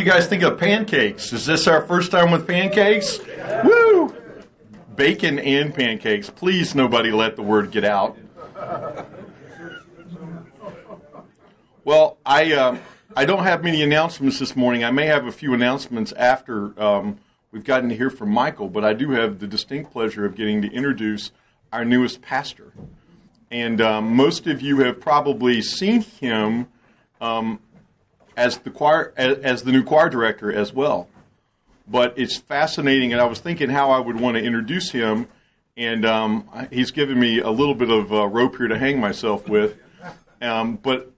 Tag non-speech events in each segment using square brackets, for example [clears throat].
you guys think of pancakes? Is this our first time with pancakes? Woo! Bacon and pancakes. Please, nobody let the word get out. Well, I uh, I don't have many announcements this morning. I may have a few announcements after um, we've gotten to hear from Michael, but I do have the distinct pleasure of getting to introduce our newest pastor. And um, most of you have probably seen him um, as the choir as, as, the new choir director as well. But it's fascinating, and I was thinking how I would want to introduce him, and um, he's given me a little bit of a rope here to hang myself with. Um, but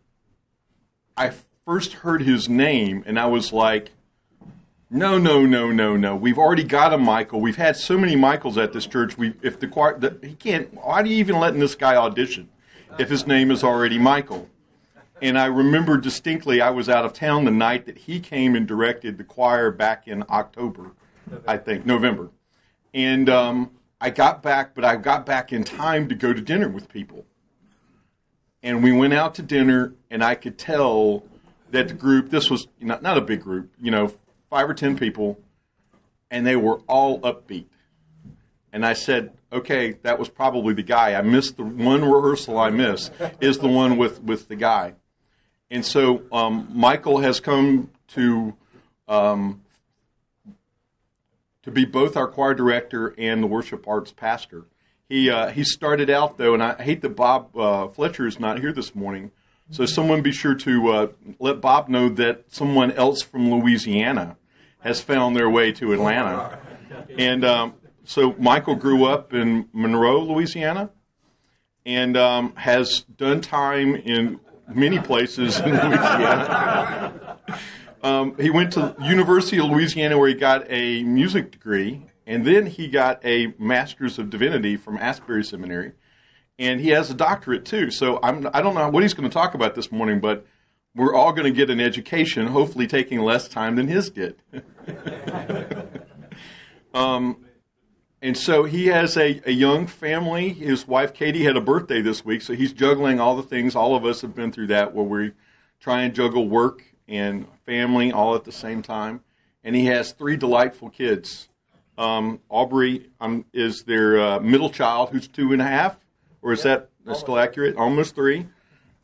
I first heard his name, and I was like, no, no, no, no, no. We've already got a Michael. We've had so many Michaels at this church. We, if the choir, the, he can't. Why are you even letting this guy audition if his name is already Michael? And I remember distinctly, I was out of town the night that he came and directed the choir back in October, November. I think November. And um, I got back, but I got back in time to go to dinner with people. And we went out to dinner, and I could tell that the group, this was not, not a big group, you know, five or ten people, and they were all upbeat. And I said, okay, that was probably the guy. I missed the one rehearsal I missed is the one with, with the guy. And so um, Michael has come to um, to be both our choir director and the worship arts pastor. He uh, he started out though, and I hate that Bob uh, Fletcher is not here this morning. So someone be sure to uh, let Bob know that someone else from Louisiana has found their way to Atlanta. And um, so Michael grew up in Monroe, Louisiana, and um, has done time in many places in Louisiana. um, he went to University of Louisiana where he got a music degree, and then he got a Master's of Divinity from Asbury Seminary, and he has a doctorate too. So I'm, I don't know what he's going to talk about this morning, but we're all going to get an education, hopefully taking less time than his did. [laughs] um, and so he has a, a young family. His wife Katie had a birthday this week, so he's juggling all the things. All of us have been through that where we try and juggle work and family all at the same time. And he has three delightful kids. Um, Aubrey um, is their uh, middle child, who's two and a half, or is that still accurate? Almost three.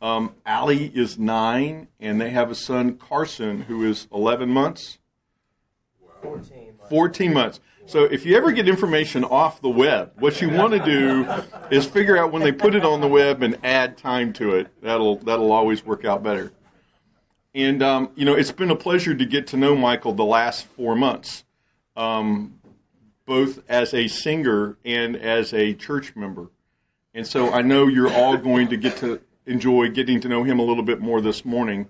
Um, Allie is nine, and they have a son, Carson, who is 11 months. 14 months. 14 months. So if you ever get information off the web, what you want to do is figure out when they put it on the web and add time to it. That'll that'll always work out better. And um, you know, it's been a pleasure to get to know Michael the last four months, um, both as a singer and as a church member. And so I know you're all going to get to enjoy getting to know him a little bit more this morning.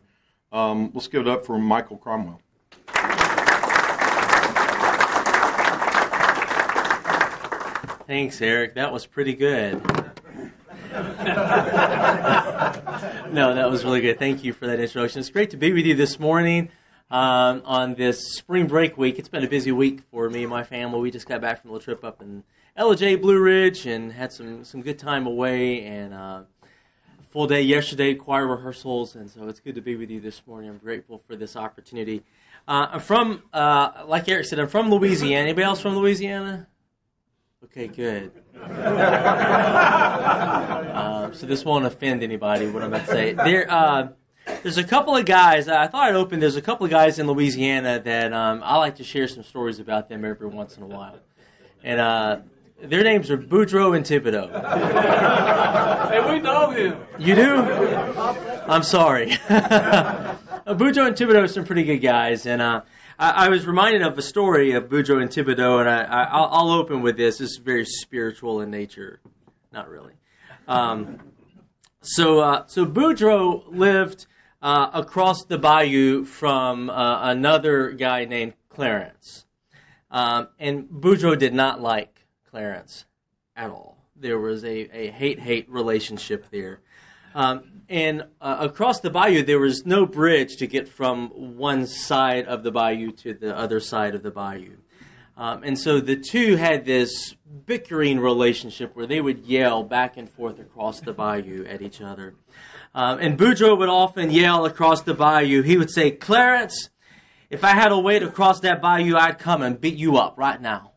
Um, let's give it up for Michael Cromwell. Thanks, Eric. That was pretty good. [laughs] no, that was really good. Thank you for that introduction. It's great to be with you this morning um, on this spring break week. It's been a busy week for me and my family. We just got back from a little trip up in Ellijay Blue Ridge and had some, some good time away and uh, full day yesterday, choir rehearsals, and so it's good to be with you this morning. I'm grateful for this opportunity. Uh, I'm from, uh, like Eric said, I'm from Louisiana. Anybody else from Louisiana? Okay, good. [laughs] uh, so this won't offend anybody. What I'm about to say. There, uh, there's a couple of guys. I thought I'd open. There's a couple of guys in Louisiana that um, I like to share some stories about them every once in a while, and uh, their names are Boudreaux and Thibodeau. and we know him. You do? I'm sorry. [laughs] Boudreaux and Thibodeau are some pretty good guys, and uh, I, I, was reminded of a story of Boudreaux and Thibodeau, and I, will open with this. This is very spiritual in nature. Not really. Um, so, uh, so Boudreaux lived uh, across the bayou from uh, another guy named Clarence. Um, and Boudreaux did not like Clarence at all. There was a, a hate hate relationship there. Um, and uh, across the bayou, there was no bridge to get from one side of the bayou to the other side of the bayou. Um, and so the two had this bickering relationship where they would yell back and forth across the bayou at each other. Um, and Boudreaux would often yell across the bayou. He would say, Clarence, if I had a way to cross that bayou, I'd come and beat you up right now.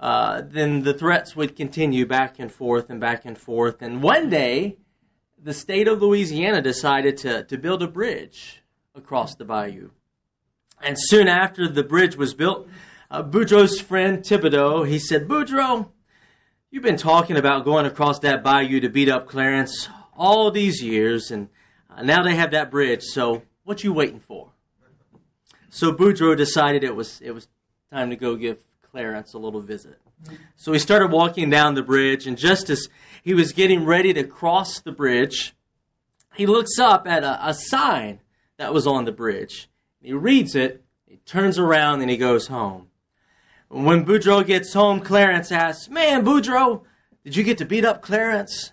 Uh, then the threats would continue back and forth and back and forth. And one day, the state of Louisiana decided to, to build a bridge across the bayou. And soon after the bridge was built, uh, Boudreaux's friend Thibodeau, he said, Boudreaux, you've been talking about going across that bayou to beat up Clarence all these years, and uh, now they have that bridge, so what you waiting for? So Boudreaux decided it was, it was time to go give Clarence a little visit. So he started walking down the bridge, and just as he was getting ready to cross the bridge, he looks up at a, a sign that was on the bridge. He reads it, he turns around, and he goes home. When Boudreaux gets home, Clarence asks, Man, Boudreaux, did you get to beat up Clarence?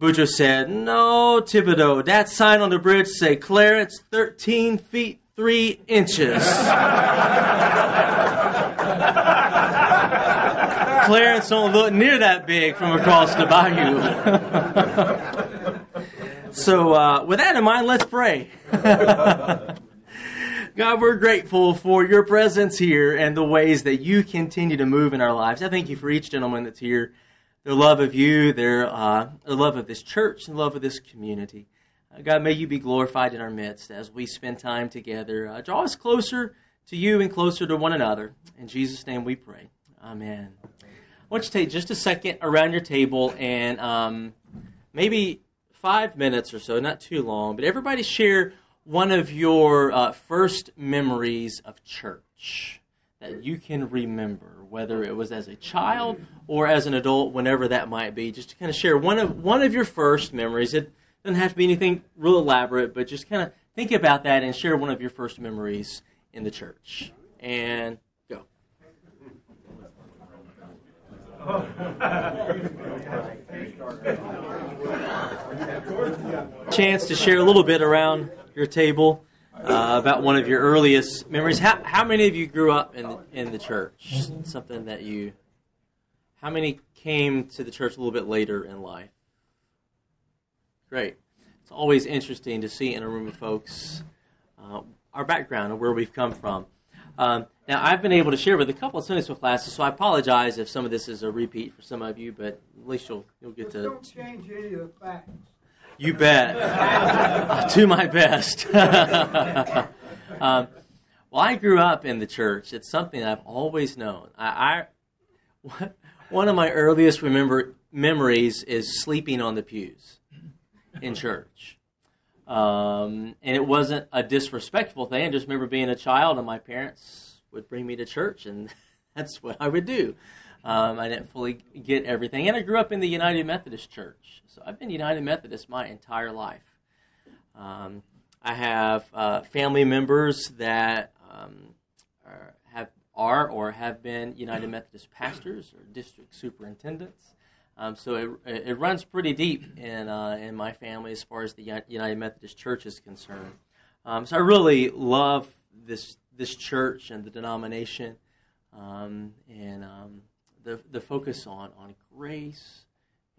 Boudreaux said, No, Thibodeau, that sign on the bridge say Clarence 13 feet 3 inches. [laughs] Clarence don't look near that big from across the bayou. [laughs] so, uh, with that in mind, let's pray. [laughs] God, we're grateful for your presence here and the ways that you continue to move in our lives. I thank you for each gentleman that's here, their love of you, their, uh, their love of this church, and love of this community. Uh, God, may you be glorified in our midst as we spend time together. Uh, draw us closer to you and closer to one another. In Jesus' name we pray. Amen. Want you to take just a second around your table and um, maybe five minutes or so, not too long, but everybody share one of your uh, first memories of church that you can remember, whether it was as a child or as an adult, whenever that might be, just to kind of share one of one of your first memories. It doesn't have to be anything real elaborate, but just kind of think about that and share one of your first memories in the church. And go. [laughs] Chance to share a little bit around your table uh, about one of your earliest memories. How, how many of you grew up in the, in the church? Something that you. How many came to the church a little bit later in life? Great. It's always interesting to see in a room of folks uh, our background and where we've come from. Um, now, I've been able to share with a couple of Sunday school classes, so I apologize if some of this is a repeat for some of you, but at least you'll you'll get to. Don't change any of the facts. You bet. I'll [laughs] do my best. [laughs] um, well, I grew up in the church. It's something I've always known. I, I [laughs] one of my earliest remember memories is sleeping on the pews in church. Um, and it wasn't a disrespectful thing. I just remember being a child, and my parents would bring me to church, and [laughs] that's what I would do. Um, I didn't fully get everything. And I grew up in the United Methodist Church. So I've been United Methodist my entire life. Um, I have uh, family members that um, are, have, are or have been United Methodist pastors or district superintendents. Um, so it, it runs pretty deep in, uh, in my family as far as the United Methodist Church is concerned. Um, so I really love this, this church and the denomination. Um, and um, the, the focus on, on grace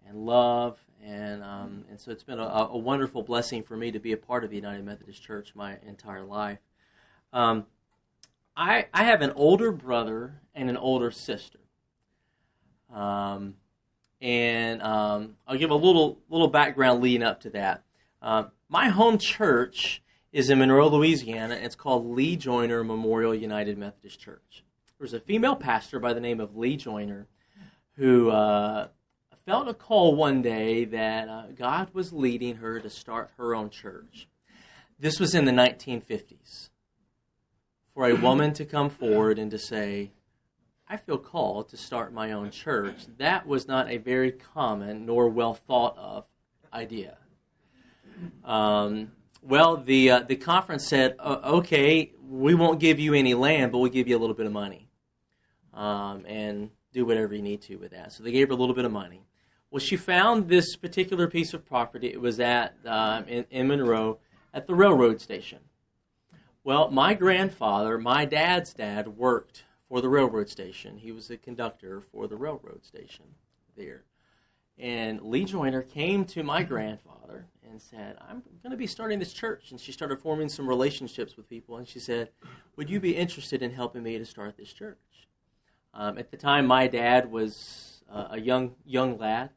and love. And, um, and so it's been a, a, wonderful blessing for me to be a part of the United Methodist Church my entire life. Um, I, I have an older brother and an older sister. Um, and um, I'll give a little, little background leading up to that. Uh, my home church is in Monroe, Louisiana. It's called Lea Joyner Memorial United Methodist Church there was a female pastor by the name of Lea Joyner who uh, felt a call one day that uh, God was leading her to start her own church. This was in the 1950s. For a woman to come forward and to say, I feel called to start my own church, that was not a very common nor well thought of idea. Um, well, the uh, the conference said, okay, we won't give you any land, but we'll give you a little bit of money um, and do whatever you need to with that. So they gave her a little bit of money. Well, she found this particular piece of property. It was at um, in, in Monroe at the railroad station. Well, my grandfather, my dad's dad, worked for the railroad station. He was a conductor for the railroad station there. And Lea Joyner came to my grandfather and said, I'm going to be starting this church. And she started forming some relationships with people. And she said, Would you be interested in helping me to start this church? Um, at the time, my dad was uh, a young, young lad.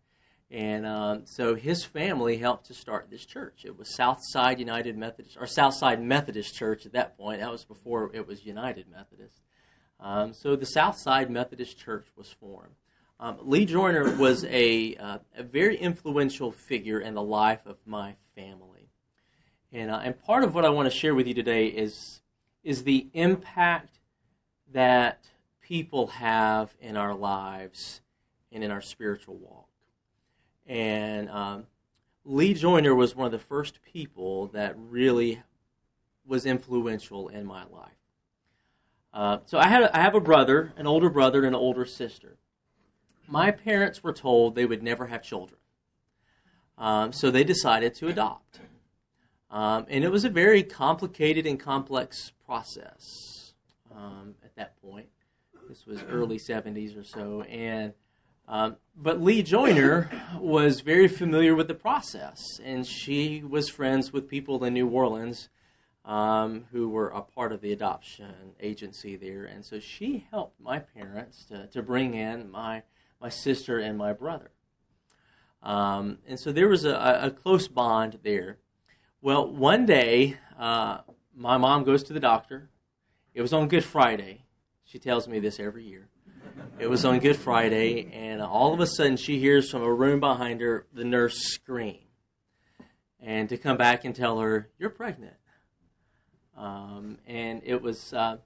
And um, so his family helped to start this church. It was Southside United Methodist, or Southside Methodist Church at that point. That was before it was United Methodist. Um, so the Southside Methodist Church was formed. Um, Lea Joyner was a, uh, a very influential figure in the life of my family. And, uh, and part of what I want to share with you today is, is the impact that people have in our lives and in our spiritual walk. And um, Lea Joyner was one of the first people that really was influential in my life. Uh, so I had I have a brother, an older brother, and an older sister. My parents were told they would never have children, um, so they decided to adopt, um, and it was a very complicated and complex process um, at that point. This was early '70s or so, and um, but Lea Joyner was very familiar with the process, and she was friends with people in New Orleans um, who were a part of the adoption agency there. And so she helped my parents to, to bring in my, my sister and my brother. Um, and so there was a, a, close bond there. Well, one day, uh, my mom goes to the doctor. It was on Good Friday. She tells me this every year. It was on Good Friday, and all of a sudden she hears from a room behind her the nurse scream. And to come back and tell her, You're pregnant. Um, and it was uh,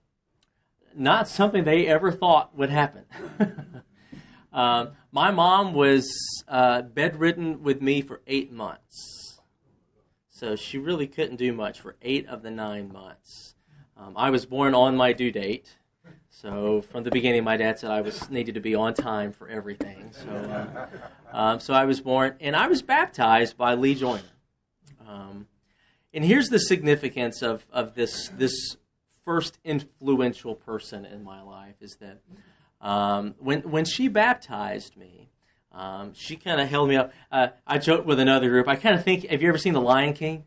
not something they ever thought would happen. [laughs] um, my mom was uh, bedridden with me for eight months. So she really couldn't do much for eight of the nine months. Um, I was born on my due date. So from the beginning, my dad said I was needed to be on time for everything. So, uh, um, so I was born, and I was baptized by Lea Joyner. Um, and here's the significance of, of this, this first influential person in my life is that um, when, when she baptized me, um, she kind of held me up. Uh, I joked with another group. I kind of think, have you ever seen The Lion King?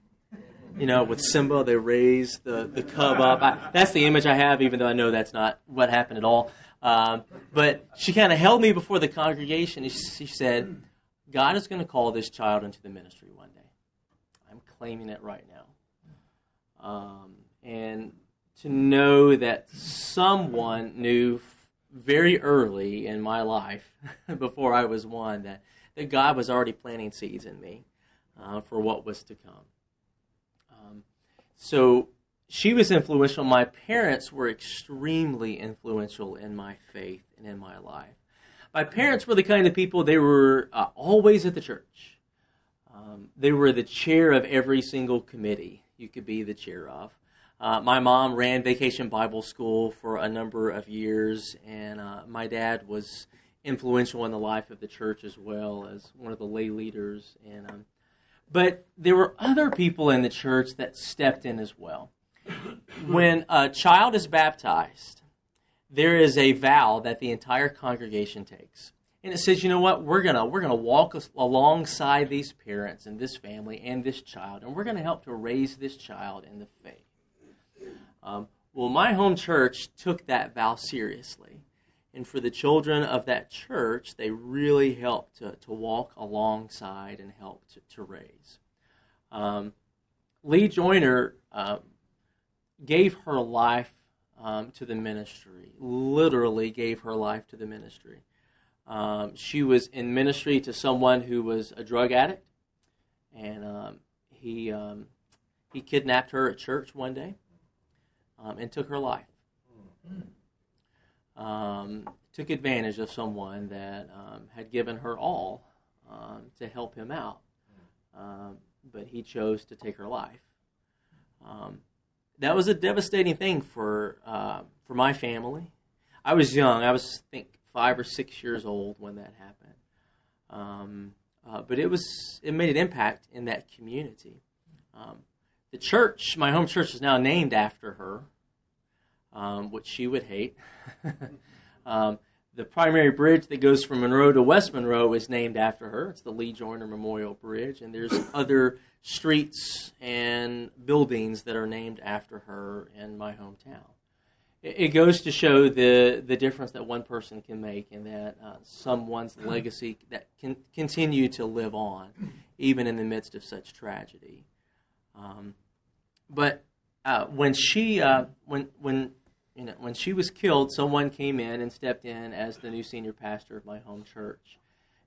You know, with Simba, they raise the, the cub up. I, that's the image I have, even though I know that's not what happened at all. Um, but she kind of held me before the congregation and she, she said, God is going to call this child into the ministry one day I'm claiming it right now. Um, and to know that someone knew very early in my life, [laughs] before I was one, that, that God was already planting seeds in me uh, for what was to come. Um, so she was influential. My parents were extremely influential in my faith and in my life. My parents were the kind of people, they were uh, always at the church. Um, they were the chair of every single committee you could be the chair of. Uh, my mom ran Vacation Bible School for a number of years, and uh, my dad was influential in the life of the church as well as one of the lay leaders. And um, but there were other people in the church that stepped in as well. When a child is baptized, there is a vow that the entire congregation takes and it says, you know what, we're gonna we're gonna walk alongside these parents and this family and this child, and we're gonna help to raise this child in the faith. Um, well, my home church took that vow seriously, and for the children of that church, they really helped to, to walk alongside and help to, to raise. Um, Lea Joyner uh, gave her life um, to the ministry, literally gave her life to the ministry. Um, she was in ministry to someone who was a drug addict, and um, he um, he kidnapped her at church one day um, and took her life. Um, took advantage of someone that um, had given her all to help him out, but he chose to take her life. that was a devastating thing for uh, for my family. I was young. I was think five or six years old when that happened. Um, uh, but it was it made an impact in that community. Um, the church, my home church, is now named after her, um, which she would hate. [laughs] Um, the primary bridge that goes from Monroe to West Monroe is named after her. It's the Lea Joyner Memorial Bridge, and there's [coughs] other streets and buildings that are named after her in my hometown. It, it goes to show the the difference that one person can make, and that uh, someone's [coughs] legacy that can continue to live on, even in the midst of such tragedy. Um, but uh, when she uh, when when you know, when she was killed, someone came in and stepped in as the new senior pastor of my home church.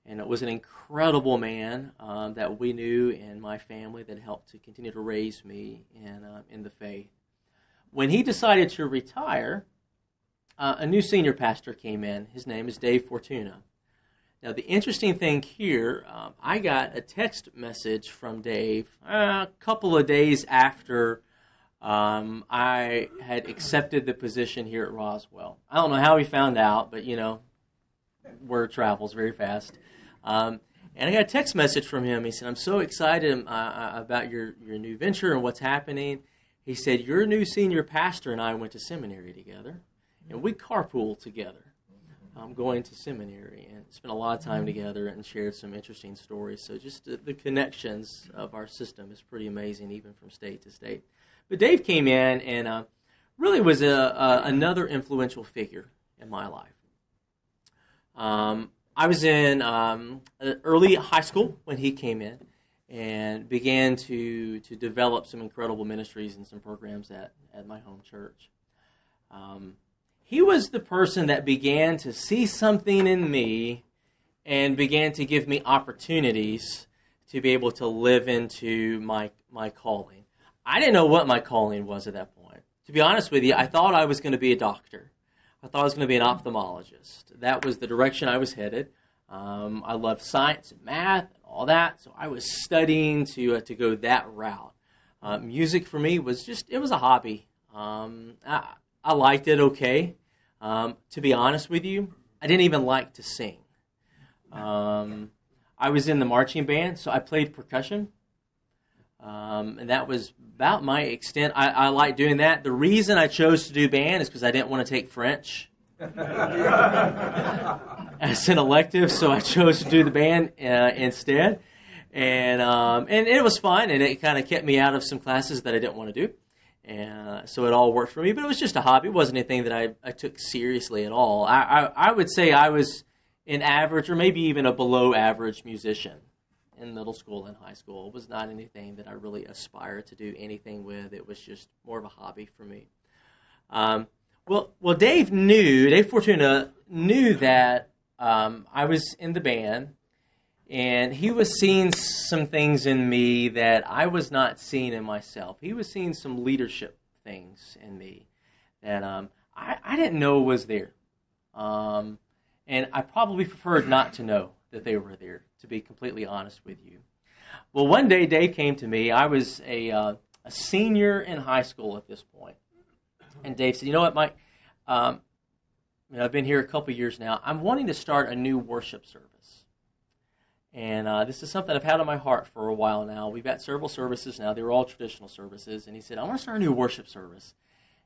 And it was an incredible man um, that we knew in my family that helped to continue to raise me in, uh, in the faith. When he decided to retire, uh, a new senior pastor came in. His name is Dave Fortuna. Now, the interesting thing here, um, I got a text message from Dave uh, a couple of days after um, I had accepted the position here at Roswell. I don't know how he found out, but you know, word travels very fast. Um, and I got a text message from him. He said, "I'm so excited uh, about your your new venture and what's happening." He said, "Your new senior pastor and I went to seminary together, and we carpool together." Um, going to seminary and spent a lot of time together and shared some interesting stories. So just the, the, connections of our system is pretty amazing, even from state to state. But Dave came in and uh, really was a, a, another influential figure in my life. Um, I was in um, early high school when he came in and began to, to develop some incredible ministries and some programs at, at my home church. Um, he was the person that began to see something in me and began to give me opportunities to be able to live into my, my calling. I didn't know what my calling was at that point. To be honest with you, I thought I was going to be a doctor. I thought I was going to be an ophthalmologist. That was the direction I was headed. Um, I loved science and math and all that, so I was studying to uh, to go that route. Uh, music for me was just it was a hobby. Um, I, I, liked it okay. Um, to be honest with you, I didn't even like to sing. Um, I was in the marching band, so I played percussion. Um, and that was about my extent. I, I like doing that. The reason I chose to do band is because I didn't want to take French [laughs] as an elective, so I chose to do the band uh, instead. And um, and it was fun, and it kind of kept me out of some classes that I didn't want to do. And so it all worked for me, but it was just a hobby. It wasn't anything that I, I took seriously at all. I, I, I would say I was an average or maybe even a below average musician in middle school and high school. It was not anything that I really aspired to do anything with. It was just more of a hobby for me. Um, well, well, Dave knew, Dave Fortuna knew that um, I was in the band, and he was seeing some things in me that I was not seeing in myself. He was seeing some leadership things in me that um, I, I, didn't know was there. Um, and I probably preferred not to know that they were there, to be completely honest with you. Well, one day Dave came to me. I was a, uh, a senior in high school at this point. And Dave said, You know what, Mike? Um, you know, I've been here a couple years now. I'm wanting to start a new worship service. And uh, this is something I've had on my heart for a while now. We've got several services now. They were all traditional services. And he said, I want to start a new worship service.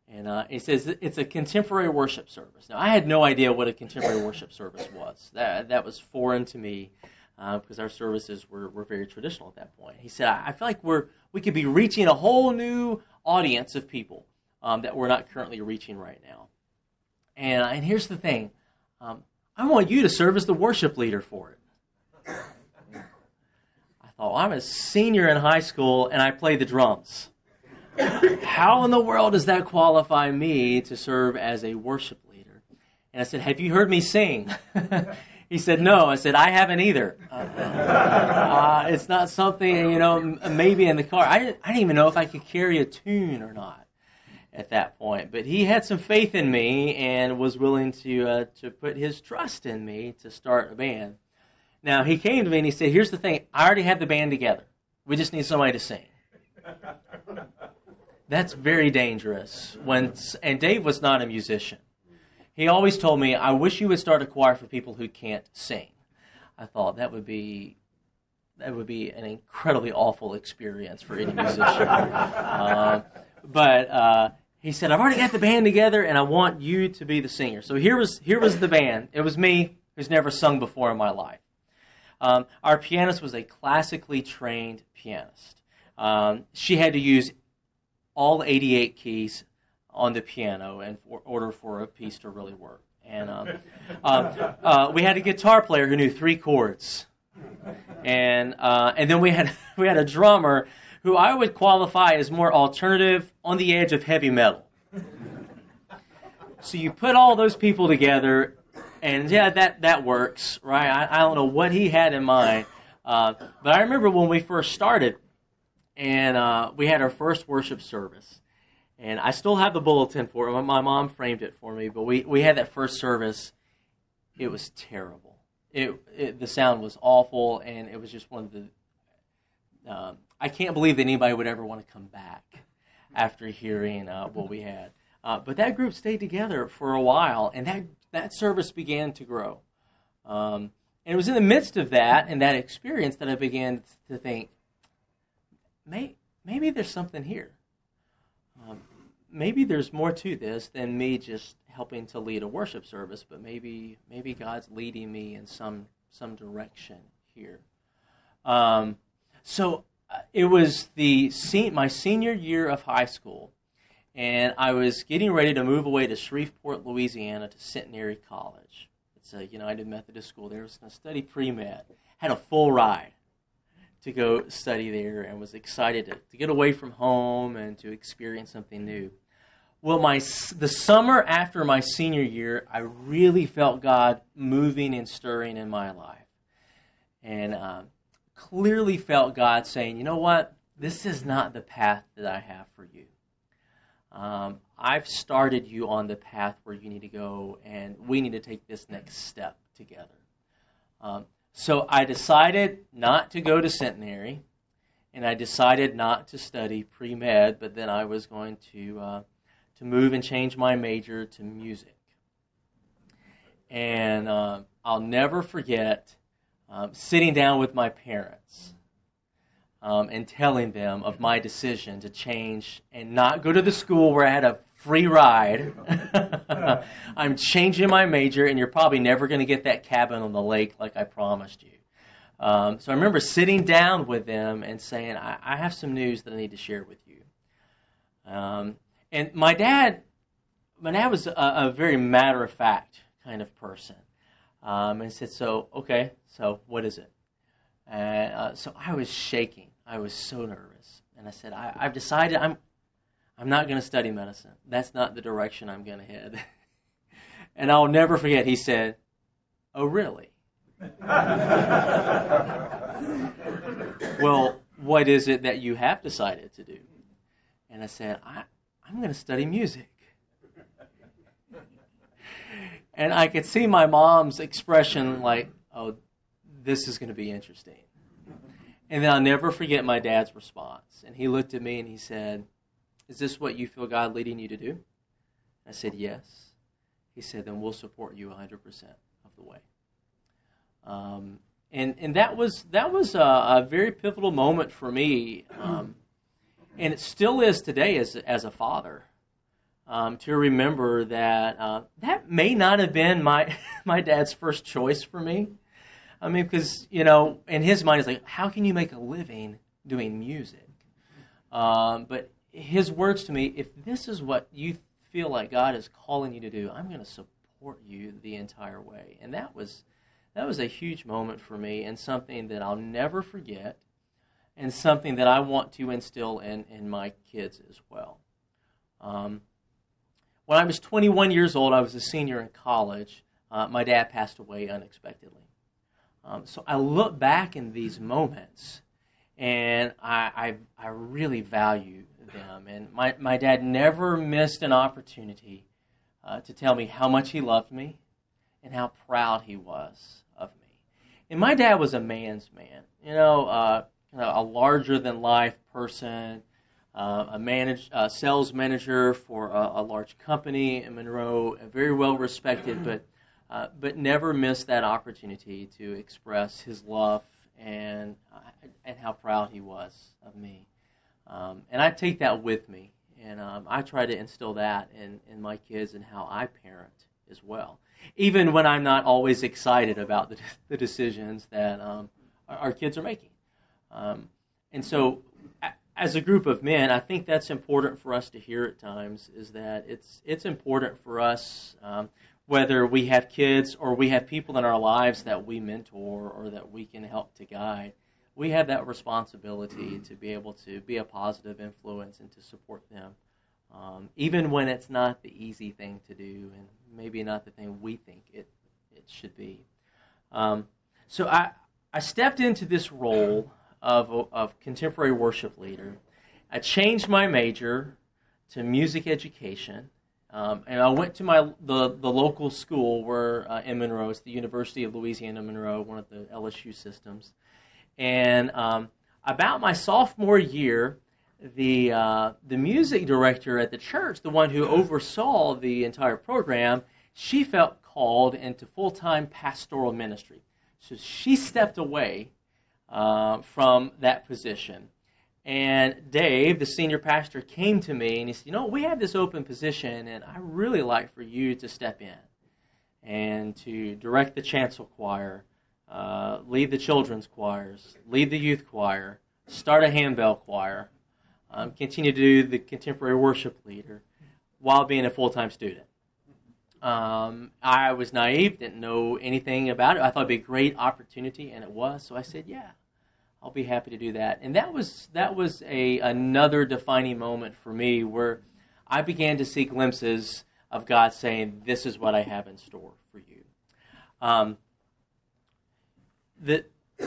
And uh, he says it's a contemporary worship service. Now, I had no idea what a contemporary worship service was. That, that was foreign to me uh, because our services were, were very traditional at that point. He said, I, I feel like we're, we could be reaching a whole new audience of people um, that we're not currently reaching right now. And, and here's the thing um, I want you to serve as the worship leader for it. Well, I'm a senior in high school and I play the drums. How in the world does that qualify me to serve as a worship leader? And I said, Have you heard me sing? [laughs] he said, No. I said, I haven't either. Uh, it's not something, you know, maybe in the car. I didn't, I didn't even know if I could carry a tune or not at that point. But he had some faith in me and was willing to, uh, to put his trust in me to start a band. Now, he came to me and he said, Here's the thing I already have the band together. We just need somebody to sing. [laughs] That's very dangerous. When and Dave was not a musician. He always told me, "I wish you would start a choir for people who can't sing." I thought that would be that would be an incredibly awful experience for any musician. [laughs] uh, but uh, he said, I've already got the band together and I want you to be the singer. So here was, here was the band. It was me, who's never sung before in my life. Um, our pianist was a classically trained pianist. Um, she had to use all 88 keys on the piano in order for a piece to really work. And um, uh, [laughs] uh, we had a guitar player who knew three chords, and uh, and then we had [laughs] we had a drummer who I would qualify as more alternative, on the edge of heavy metal. So you put all those people together, and yeah, that that works, right? I, I don't know what he had in mind, uh, but I remember when we first started, and uh, we had our first worship service and I still have the bulletin for it. My mom framed it for me, but we, we had that first service. It was terrible. It, it the sound was awful, and it was just one of the. Uh, I can't believe that anybody would ever want to come back after hearing uh, what we had. Uh, but that group stayed together for a while, and that that service began to grow. Um, and it was in the midst of that and that experience that I began to think, may, maybe there's something here um, maybe there's more to this than me just helping to lead a worship service, but maybe maybe God's leading me in some some direction here. Um, so uh, it was the my senior year of high school, and I was getting ready to move away to Shreveport, Louisiana, to Centenary College. It's a United Methodist school. There I was going to study pre med. Had a full ride to go study there and was excited to, to get away from home and to experience something new. Well, my the summer after my senior year, I really felt God moving and stirring in my life, and um, clearly felt God saying, "You know what? This is not the path that I have for you. Um, I've started you on the path where you need to go, and we need to take this next step together." Um, so I decided not to go to Centenary, and I decided not to study pre med, but then I was going to, uh, to move and change my major to music. And uh, I'll never forget um, sitting down with my parents um, and telling them of my decision to change and not go to the school where I had a free ride. [laughs] I'm changing my major, and you're probably never going to get that cabin on the lake like I promised you. Um, so I remember sitting down with them and saying, I, I, have some news that I need to share with you. Um, and my dad, my dad was a, a very matter of fact kind of person. Um, and said, So, okay, so what is it? And uh, so I was shaking. I was so nervous. And I said, I, have decided I'm, I'm not going to study medicine. That's not the direction I'm going to head. [laughs] and I'll never forget, he said, Oh, really? [laughs] well, what is it that you have decided to do? And I said, I, I'm going to study music. [laughs] And I could see my mom's expression like, oh, this is going to be interesting. And then I'll never forget my dad's response. And he looked at me and he said, is this what you feel God leading you to do? I said, Yes. He said, Then we'll support you 100% of the way. Um, and and that was that was a, a very pivotal moment for me, um, and it still is today as as a father. Um, to remember that uh, that may not have been my [laughs] my dad's first choice for me. I mean, because you know, in his mind, it's like, how can you make a living doing music? Um, but his words to me if this is what you feel like God is calling you to do, I'm going to support you the entire way. And that was that was a huge moment for me and something that I'll never forget and something that I want to instill in, in my kids as well. Um, when I was 21 years old, I was a senior in college. Uh, my dad passed away unexpectedly. Um, so I look back in these moments and I, I, I really value them. And my, my dad never missed an opportunity uh, to tell me how much he loved me and how proud he was of me. And my dad was a man's man, you know, uh, a larger than life person, uh, a manage, sales manager for a, a, large company in Monroe, very well respected, but, uh, but never missed that opportunity to express his love and, uh, and how proud he was of me. Um, and I take that with me And um, I try to instill that in, in my kids and how I parent as well. Even when I'm not always excited about the, [laughs] the decisions that um, our, our, kids are making. Um, and so, as a group of men, I think that's important for us to hear at times is that it's, it's important for us, um, whether we have kids or we have people in our lives that we mentor or that we can help to guide we have that responsibility to be able to be a positive influence and to support them, um, even when it's not the easy thing to do and maybe not the thing we think it it should be. Um, so I I stepped into this role of of contemporary worship leader. I changed my major to music education. Um, and I went to my the, the local school where uh, in Monroe, it's the University of Louisiana Monroe, one of the LSU systems. And um, about my sophomore year, the uh, the music director at the church, the one who oversaw the entire program, she felt called into full time pastoral ministry. So she stepped away uh, from that position. And Dave, the senior pastor, came to me and he said, You know, we have this open position, and I really like for you to step in and to direct the chancel choir uh, lead the children's choirs, lead the youth choir, start a handbell choir, um, continue to do the contemporary worship leader while being a full time student. Um, I was naive, didn't know anything about it. I thought it'd be a great opportunity, and it was. So I said, "Yeah, I'll be happy to do that." And that was that was a another defining moment for me where I began to see glimpses of God saying, "This is what I have in store for you." Um, the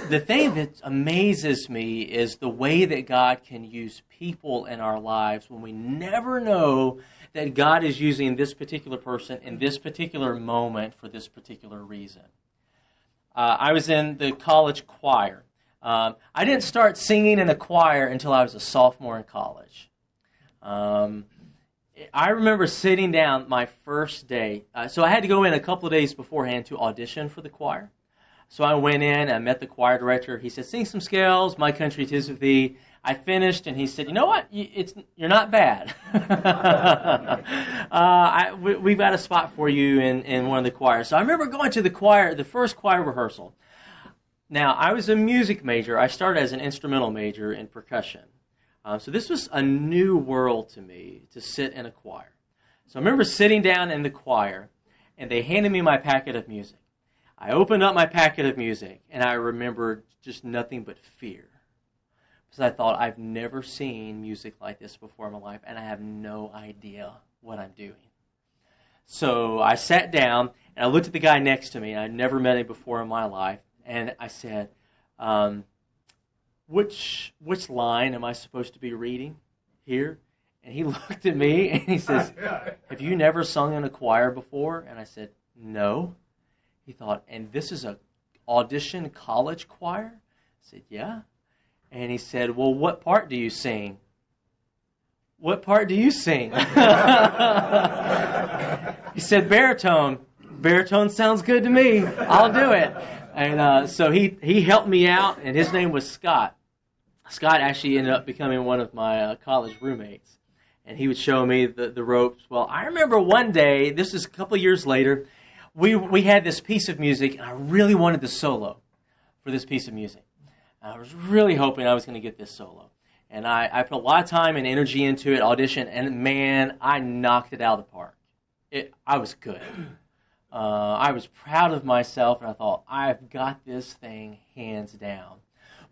the thing that amazes me is the way that God can use people in our lives when we never know that God is using this particular person in this particular moment for this particular reason. Uh, I was in the college choir. Um, I didn't start singing in a choir until I was a sophomore in college. Um, I remember sitting down my first day. Uh, so I had to go in a couple of days beforehand to audition for the choir. So I went in, I met the choir director. He said, "Sing some scales, My Country Tis of Thee." I finished, and he said, "You know what? It's you're not bad. [laughs] uh, I, we, have got a spot for you in, in one of the choirs." So I remember going to the choir, the first choir rehearsal. Now I was a music major. I started as an instrumental major in percussion. Um, so this was a new world to me to sit in a choir. So I remember sitting down in the choir, and they handed me my packet of music. I opened up my packet of music and I remembered just nothing but fear. Because I thought, I've never seen music like this before in my life and I have no idea what I'm doing. So I sat down and I looked at the guy next to me. And I'd never met him before in my life. And I said, um, which, which line am I supposed to be reading here? And he [laughs] looked at me and he says, Have you never sung in a choir before? And I said, No. He thought, and this is a audition college choir? I said, yeah. And he said, well, what part do you sing? What part do you sing? [laughs] he said, baritone. Baritone sounds good to me. I'll do it. And uh, so he, he helped me out, and his name was Scott. Scott actually ended up becoming one of my uh, college roommates. And he would show me the, the ropes. Well, I remember one day, this is a couple years later, we, we had this piece of music, and I really wanted the solo for this piece of music. I was really hoping I was going to get this solo. And I, I put a lot of time and energy into it, audition, and man, I knocked it out of the park. It, I was good. Uh, I was proud of myself, and I thought, I've got this thing hands down.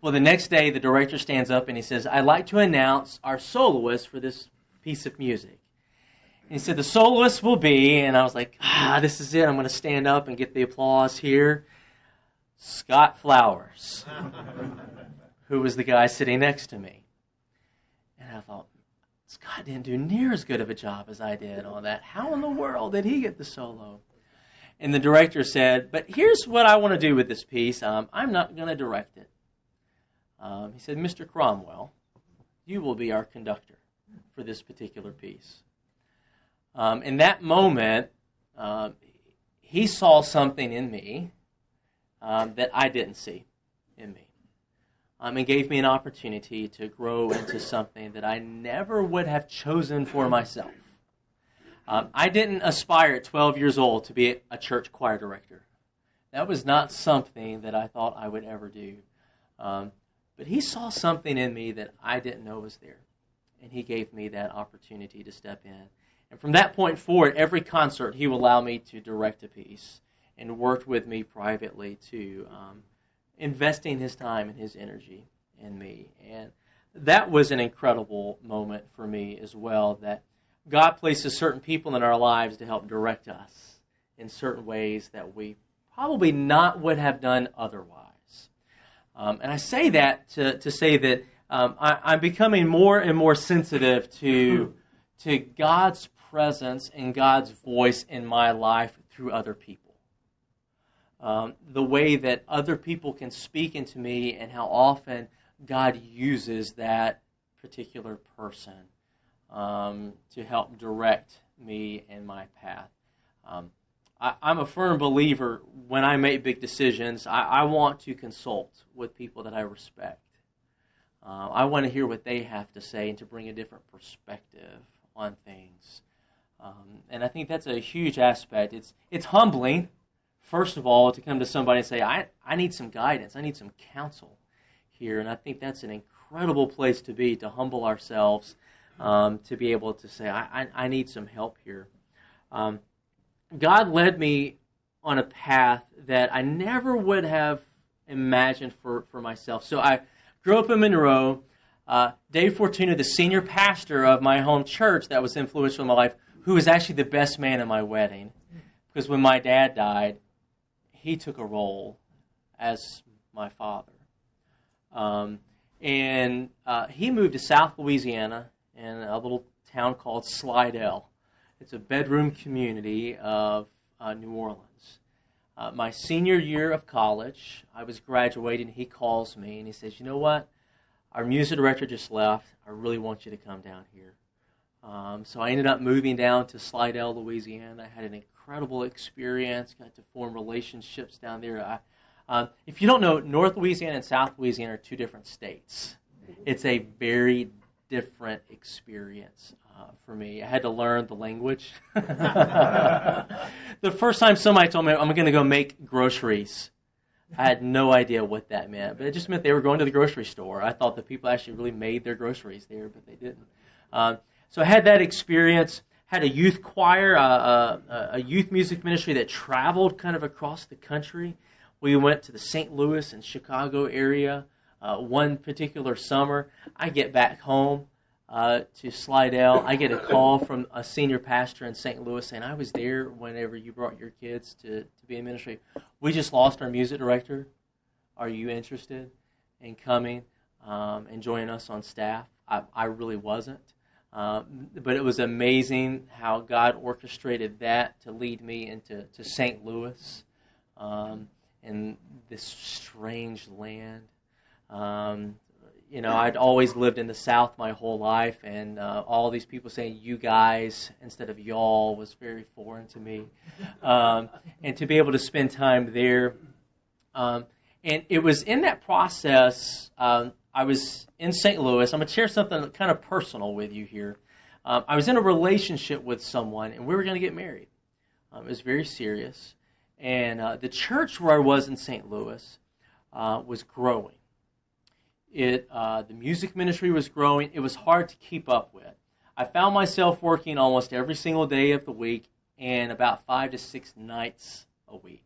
Well, the next day, the director stands up and he says, I'd like to announce our soloist for this piece of music And he said, The soloist will be, and I was like, ah, this is it. I'm going to stand up and get the applause here. Scott Flowers, [laughs] who was the guy sitting next to me. And I thought, Scott didn't do near as good of a job as I did on that. How in the world did he get the solo? And the director said, But here's what I want to do with this piece. Um, I'm not going to direct it. Um, he said, Mr. Cromwell, you will be our conductor for this particular piece. Um, in that moment, uh, he saw something in me um, that I didn't see in me. um, and gave me an opportunity to grow into something that I never would have chosen for myself. Um, I didn't aspire at 12 years old to be a church choir director. That was not something that I thought I would ever do. Um, but he saw something in me that I didn't know was there. And he gave me that opportunity to step in. And from that point forward, every concert, he would allow me to direct a piece and worked with me privately to um, investing his time and his energy in me. And that was an incredible moment for me as well that God places certain people in our lives to help direct us in certain ways that we probably not would have done otherwise. Um, and I say that to, to say that um, I, am becoming more and more sensitive to, to God's presence and God's voice in my life through other people. Um, the way that other people can speak into me and how often God uses that particular person um, to help direct me in my path. Um, I, am a firm believer when I make big decisions, I, I, want to consult with people that I respect. Uh, I want to hear what they have to say and to bring a different perspective on things. Um, and I think that's a huge aspect. It's, it's humbling, first of all, to come to somebody and say, I, I need some guidance, I need some counsel here. And I think that's an incredible place to be, to humble ourselves, um, to be able to say, I, I, I need some help here. Um, God led me on a path that I never would have imagined for, for myself. So I grew up in Monroe. Uh, Dave Fortuna, the senior pastor of my home church that was influential in my life, who was actually the best man at my wedding. Because when my dad died, he took a role as my father. Um, and uh, he moved to South Louisiana in a little town called Slidell. It's a bedroom community of uh, New Orleans. Uh, my senior year of college, I was graduating. He calls me and he says, You know what? Our music director just left. I really want you to come down here. Um, so I ended up moving down to Slidell, Louisiana. I had an incredible experience, got to form relationships down there. I, um, if you don't know, North Louisiana and South Louisiana are two different states. It's a very different experience uh, for me. I had to learn the language. [laughs] the first time somebody told me I'm going to go make groceries, I had no idea what that meant, but it just meant they were going to the grocery store. I thought the people actually really made their groceries there, but they didn't. Um, so I had that experience. Had a youth choir, uh, uh, a youth music ministry that traveled kind of across the country. We went to the St. Louis and Chicago area uh, one particular summer. I get back home uh, to Slidell. I get a call [coughs] from a senior pastor in St. Louis saying, I was there whenever you brought your kids to, to be in ministry. We just lost our music director. Are you interested in coming um, and joining us on staff? I, I really wasn't. Um, but it was amazing how God orchestrated that to lead me into to St. Louis um, in this strange land. Um, you know, I'd always lived in the South my whole life, and uh, all these people saying "you guys" instead of "y'all" was very foreign to me. Um, and to be able to spend time there, um, and it was in that process. Um, I was in St. Louis. I'm to share something kind of personal with you here. Um, I was in a relationship with someone, and we were going to get married. Um, it was very serious, and uh, the church where I was in St. Louis uh, was growing it, uh, the music ministry was growing. It was hard to keep up with. I found myself working almost every single day of the week and about five to six nights a week.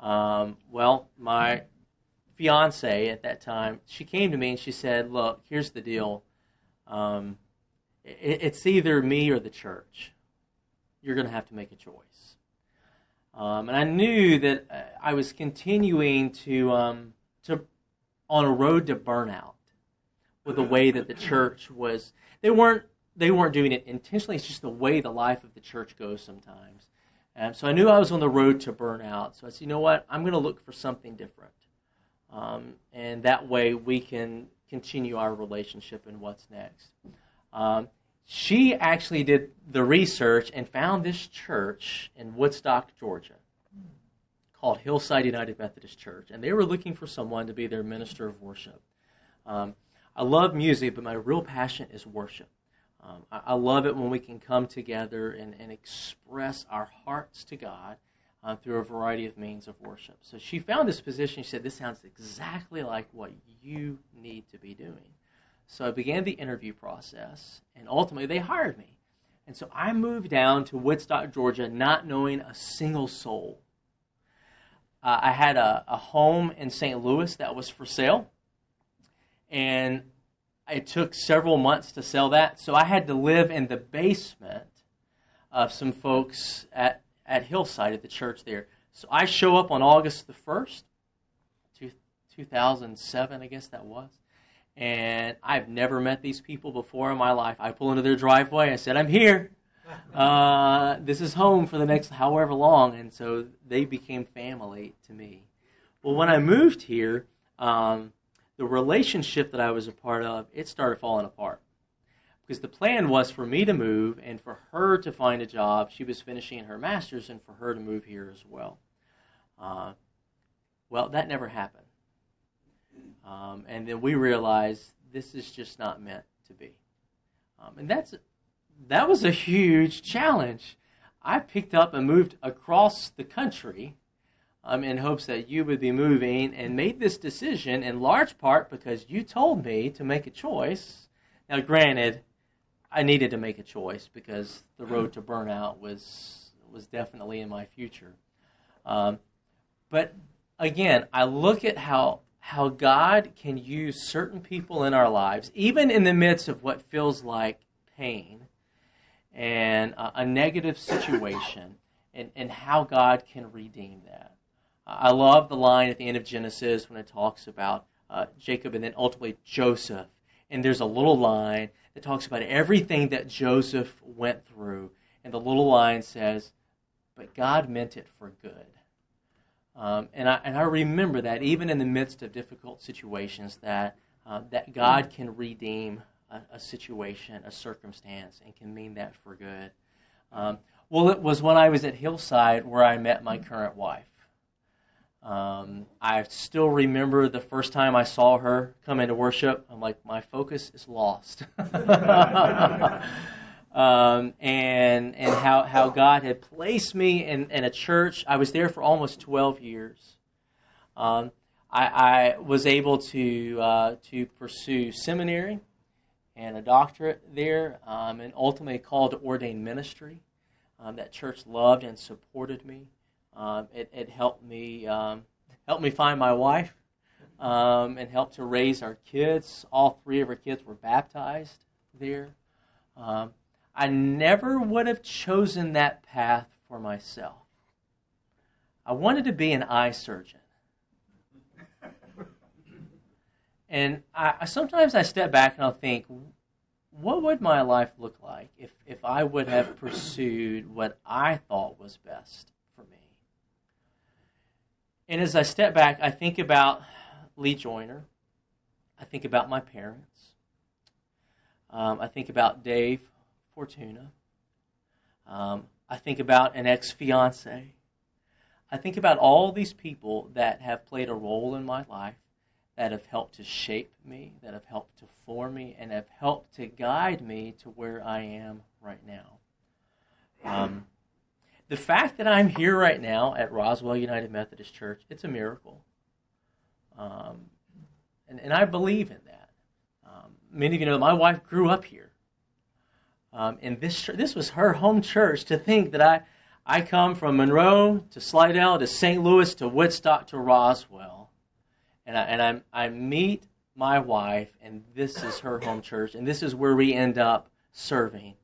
Um, well, my fiance at that time, she came to me and she said, "Look, here's the deal. Um, it, it's either me or the church. You're going to have to make a choice." Um, and I knew that uh, I was continuing to um, to on a road to burnout with the way that the church was. They weren't they weren't doing it intentionally. It's just the way the life of the church goes sometimes. And so I knew I was on the road to burnout. So I said, you know what? I'm going to look for something different. Um, and that way we can continue our relationship and what's next. Um, she actually did the research and found this church in Woodstock, Georgia called Hillside United Methodist Church, and they were looking for someone to be their minister of worship. Um, I love music, but my real passion is worship. Um, I, I, love it when we can come together and, and express our hearts to God uh, through a variety of means of worship. So she found this position. She said, This sounds exactly like what you need to be doing. So I began the interview process, and ultimately they hired me. And so I moved down to Woodstock, Georgia, not knowing a single soul. Uh, I had a, a home in St. Louis that was for sale, and it took several months to sell that. So I had to live in the basement of some folks at, at Hillside at the church there. So I show up on August the 1st, 2007, I guess that was and I've never met these people before in my life. I pull into their driveway. I said, "I'm here. Uh, this is home for the next however long," and so they became family to me. Well, when I moved here, um, the relationship that I was a part of it started falling apart because the plan was for me to move and for her to find a job. She was finishing her master's, and for her to move here as well. Uh, well, that never happened. Um, and then we realized this is just not meant to be. Um, and that's that was a huge challenge. I picked up and moved across the country um, in hopes that you would be moving and made this decision in large part because you told me to make a choice. Now, granted, I needed to make a choice because the road to burnout was was definitely in my future. Um, but again, I look at how how God can use certain people in our lives, even in the midst of what feels like pain and a, a negative situation, [coughs] and, and how God can redeem that. I love the line at the end of Genesis when it talks about uh, Jacob and then ultimately Joseph. And there's a little line that talks about everything that Joseph went through. And the little line says, But God meant it for good. Um, and, I, and I remember that even in the midst of difficult situations, that, uh, that God can redeem a, a, situation, a circumstance, and can mean that for good. Um, well, it was when I was at Hillside where I met my current wife. Um, I still remember the first time I saw her come into worship. I'm like, my focus is lost. [laughs] um, and and how, how God had placed me in, in a church. I was there for almost 12 years. Um, I, I, was able to uh, to pursue seminary and a doctorate there, um, and ultimately called to ordain ministry. Um, that church loved and supported me. Um, it, it, helped me um, helped me find my wife. Um, and helped to raise our kids. All three of our kids were baptized there. Um, I never would have chosen that path for myself. I wanted to be an eye surgeon. And I, sometimes I step back and I'll think, what would my life look like if, if I would have pursued what I thought was best for me? And as I step back, I think about Lea Joyner. I think about my parents. Um, I think about Dave Fortuna. Um, I think about an ex fiance. I think about all these people that have played a role in my life, that have helped to shape me, that have helped to form me, and have helped to guide me to where I am right now. Um, the fact that I'm here right now at Roswell United Methodist Church, it's a miracle. Um, and, and I believe in that. Um, many of you know my wife grew up here. Um, and this this was her home church. To think that I I come from Monroe to Slidell to St. Louis to Woodstock to Roswell, and I, and I I meet my wife, and this is her home church, and this is where we end up serving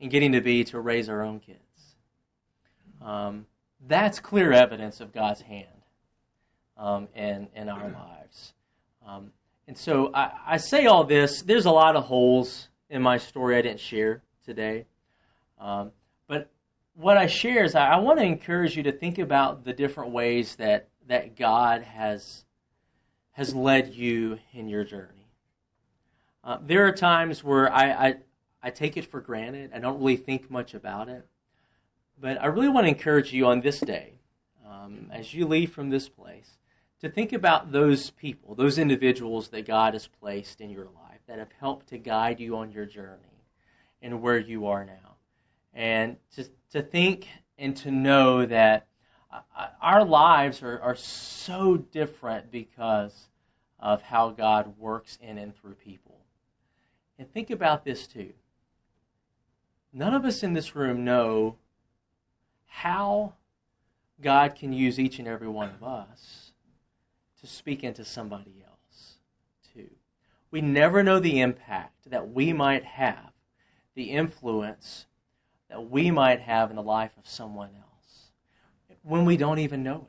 and getting to be to raise our own kids. Um, that's clear evidence of God's hand um, in in our [clears throat] lives. Um, and so I, I say all this. There's a lot of holes in my story I didn't share today. Um, but what I share is I, I want to encourage you to think about the different ways that, that God has, has led you in your journey. Uh, there are times where I, I, I take it for granted. I don't really think much about it. But I really want to encourage you on this day, um, as you leave from this place, to think about those people, those individuals that God has placed in your life that have helped to guide you on your journey and where you are now. And to, to think and to know that our lives are, are so different because of how God works in and through people. And think about this too. None of us in this room know how God can use each and every one of us to speak into somebody else, too. We never know the impact that we might have, the influence that we might have in the life of someone else when we don't even know it.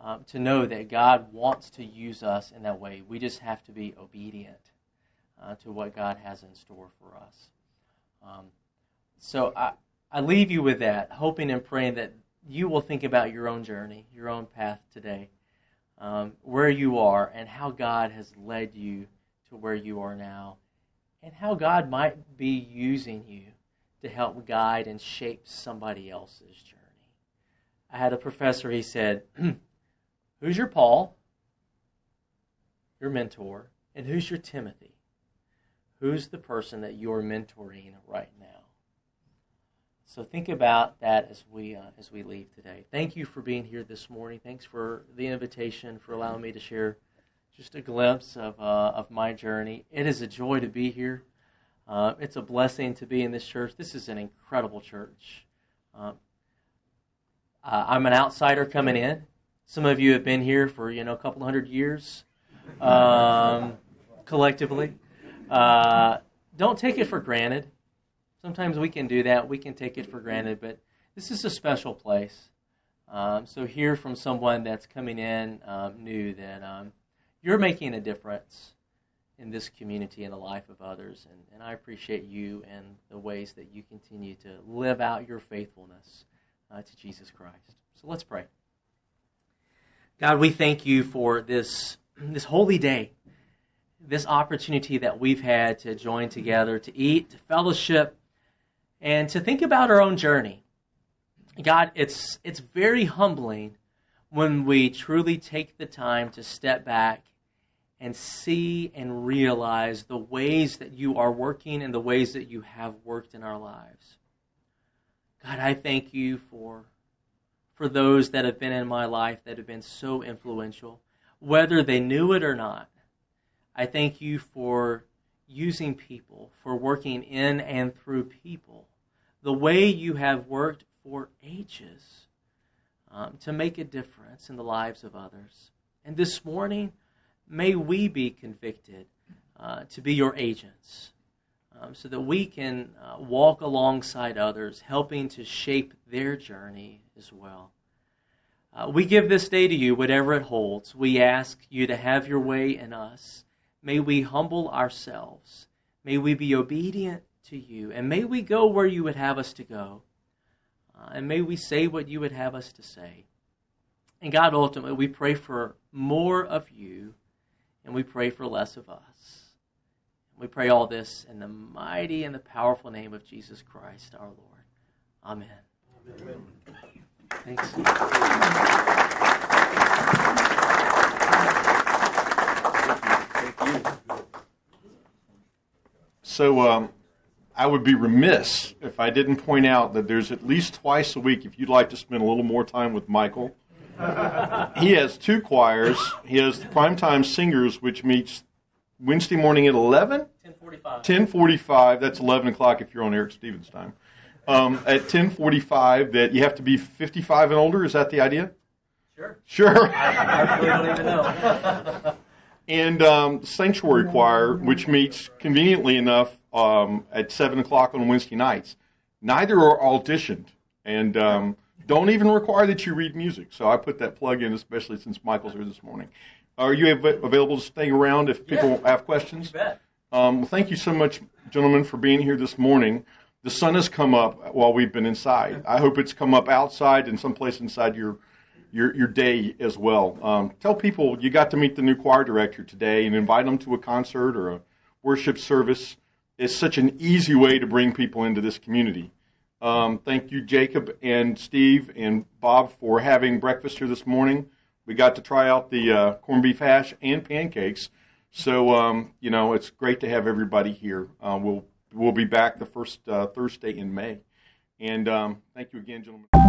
Um, to know that God wants to use us in that way, we just have to be obedient uh, to what God has in store for us. Um, so I, I leave you with that, hoping and praying that you will think about your own journey, your own path today, um, where you are, and how God has led you to where you are now, and how God might be using you to help guide and shape somebody else's journey. I had a professor, he said, [clears throat] Who's your Paul? Your mentor. And who's your Timothy? Who's the person that you're mentoring right now? So think about that as we uh, as we leave today. Thank you for being here this morning. Thanks for the invitation for allowing me to share just a glimpse of uh, of my journey. It is a joy to be here. Uh, it's a blessing to be in this church. This is an incredible church. Uh, I'm an outsider coming in. Some of you have been here for you know a couple hundred years, um, collectively. Uh, don't take it for granted. Sometimes we can do that. We can take it for granted, but this is a special place. Um, so hear from someone that's coming in um, new that um, you're making a difference in this community and the life of others. And, and I appreciate you and the ways that you continue to live out your faithfulness uh, to Jesus Christ. So let's pray. God, we thank you for this, this holy day, this opportunity that we've had to join together, to eat, to fellowship, and to think about our own journey. God, it's, it's very humbling when we truly take the time to step back and see and realize the ways that you are working and the ways that you have worked in our lives. God, I thank you for, for those that have been in my life that have been so influential, whether they knew it or not. I thank you for using people, for working in and through people, the way you have worked for ages um, to make a difference in the lives of others. And this morning, may we be convicted uh, to be your agents um, so that we can uh, walk alongside others, helping to shape their journey as well. Uh, we give this day to you, whatever it holds. We ask you to have your way in us. May we humble ourselves. May we be obedient to you. And may we go where you would have us to go. Uh, and may we say what you would have us to say. And God, ultimately, we pray for more of you and we pray for less of us. We pray all this in the mighty and the powerful name of Jesus Christ our Lord. Amen. Amen. Thanks. Thank you. So, um, I would be remiss if I didn't point out that there's at least twice a week, if you'd like to spend a little more time with Michael. he has two choirs. He has the Primetime Singers, which meets Wednesday morning at 11? 1045. 1045. That's 11 o'clock if you're on Eric Stevens time. Um, at 1045 that you have to be 55 and older. Is that the idea? Sure. Sure. I, I really don't even know. [laughs] and um, Sanctuary Choir, which meets conveniently enough um, at 7 o'clock on Wednesday nights. Neither are auditioned and um, don't even require that you read music. So I put that plug in, especially since Michael's here this morning. Are you av- available to stay around if people yeah, have questions? Um, well, thank you so much, gentlemen, for being here this morning. The sun has come up while we've been inside. I hope it's come up outside and someplace inside your your, your day as well. Um, tell people you got to meet the new choir director today and invite them to a concert or a worship service It's such an easy way to bring people into this community. Um, thank you, Jacob and Steve and Bob, for having breakfast here this morning. We got to try out the uh, corned beef hash and pancakes. So um, you know, it's great to have everybody here. Uh, we'll we'll be back the first uh, Thursday in May, and um, thank you again, gentlemen.